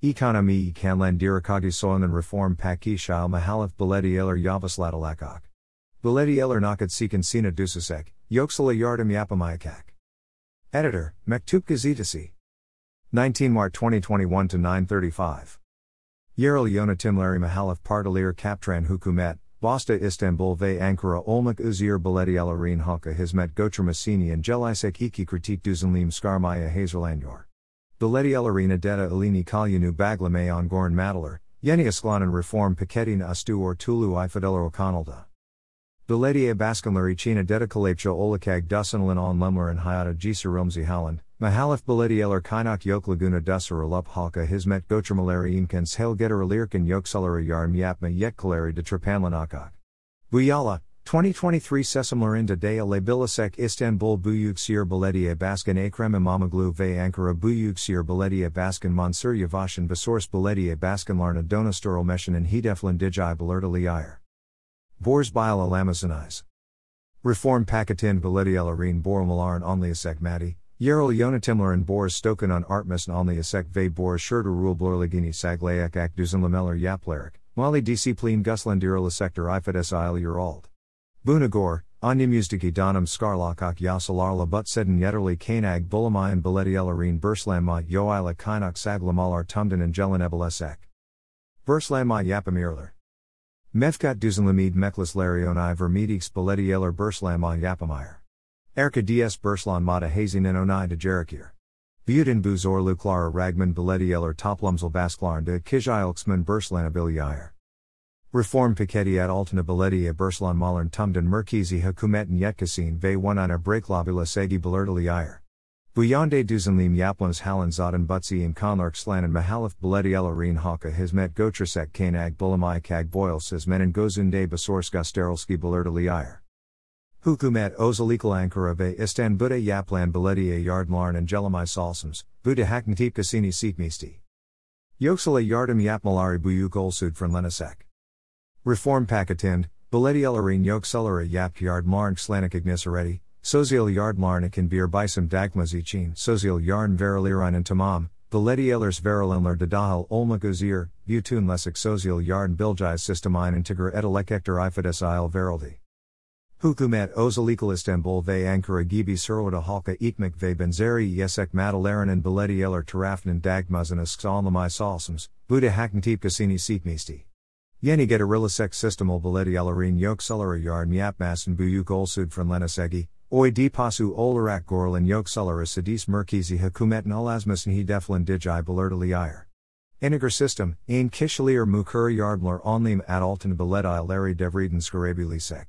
Economy kanlan dirakagi soinen reform paki shal mahalif beledi eller yavaslatalakak. Beledi eller nakat sikan sina dusasek, yoksala yardim yapamayakak. Editor, Mektup Gazetasi. 19 Mart 2021 to 935. Yerel yönetimleri mahalif partilir kaptran hukumet, Bosta Istanbul ve Ankara olmak Uzir üzere belediyelerin halka hizmet götürmesini incelisek iki kritik düzenlim skarmaya hazırlanıyor. Belediyelerin adeta ilini kalyanu baglamay ongoran madalar, yeni ıslanan reform paketin ustu ortulu ifadeler kanalda. Belediye başkanları için adeta kalepçe olakag dusanlin onlemlerin hayata gisirumzi halland, mahalif belediyeler kaynak yok laguna dusaralup halka hizmet götürmeleri imkans helgeteralirken yoksulları yarım yapma yetkileri de trepanlanakak. Buyala, 2023 Sesimlerinde de Alabilisek Istanbul Büyükşehir Belediye Baskin Ekrem İmamoglu ve Ankara Büyükşehir Belediye Baskin Mansur Yavaş'ın Besors Belediye Baskinlarına Donastorulmeşinin Hedeflin Dicai Belirtili Ayer. Bors Bile Alamazanize. Reform Paketin Belediyelerin Bormaların Onliasek Mati, Yerel Yönetimlerin Boris Stoken on Artmasın Onliasek ve Boris Schurter Rulblurligini Saglayak Ak Düzenlemeler Yaplerik, Mali Discipline Guslendirala Sector Ifedes Il Yerald. Bunagor, Anyamüzdeki Donum Skarlakak Yasalarla Yetterli Kanag Bulamayan Belediyelerin Burslanma Yoila Kainak Saglamalar Tumdan and Jelen Ebelesek. Burslanma Yapamirler. Mevkat Düzenlemid Meklis Larionai Vermedix Belediyeler Burslanma Yapamir. Erka DS Burslan Mata Hazinen Onai de Jerekir. Buden Buzor Ragman Belediyeler Toplumsel Basklarn de Kijilksman Burslanabilyir. Reform Piketi at Altına Belediye Burslan Malern Tumdan Merkizi Hukumetin Yetkasin ve one Wanana Breaklabila Segi Belirtili Buyande Düzenlim Yaplans Hallen Zaden Butzi in Konlark Slanen Mahalif Belediyelerin Haka Hizmet Götresek Kanag Bulamai Kag Boils Hizmenen Gozunde Besors Gasterelski Belirtili Hukumet Özellikle Ankara ve İstanbul'da yapılan belediye yardımların incelemai salsams, bu da haknatip kasini sikmisti. Yoksala yardım yapmaları büyük olsud fırlanacak. Reform paketind, belediyelerin yoksulları yap yardımların slanikignisareti, sosyal yardımlarını bir bisam dagmaz için sosyal yarın verilirinin tamam, belediyelers verilenler de dahil olmak üzere, bütün lesik sosyal yarın bilgiz sistemin integre etelekekter ifades il verildi. Hukumet Özellikle İstanbul ve Ankara gibi Sırada halka ekmek ve benzeri yesek madallarının belediyeler tarafından dagmazınız anlamai salsams, bu da haknatip kasini sikmisti. Yeni getirilisek sistemel belediyelerin yoksulları yardım yapmasın büyük olsud oy di pasu olarak gorlin yoksulları sidis merkizi hükümetin alazmasın hedeflin dicai belirtili ayer. Eniger system, ein kişiler mukuri yardımlar onlim at altın belediyeleri devreden skarabilisek.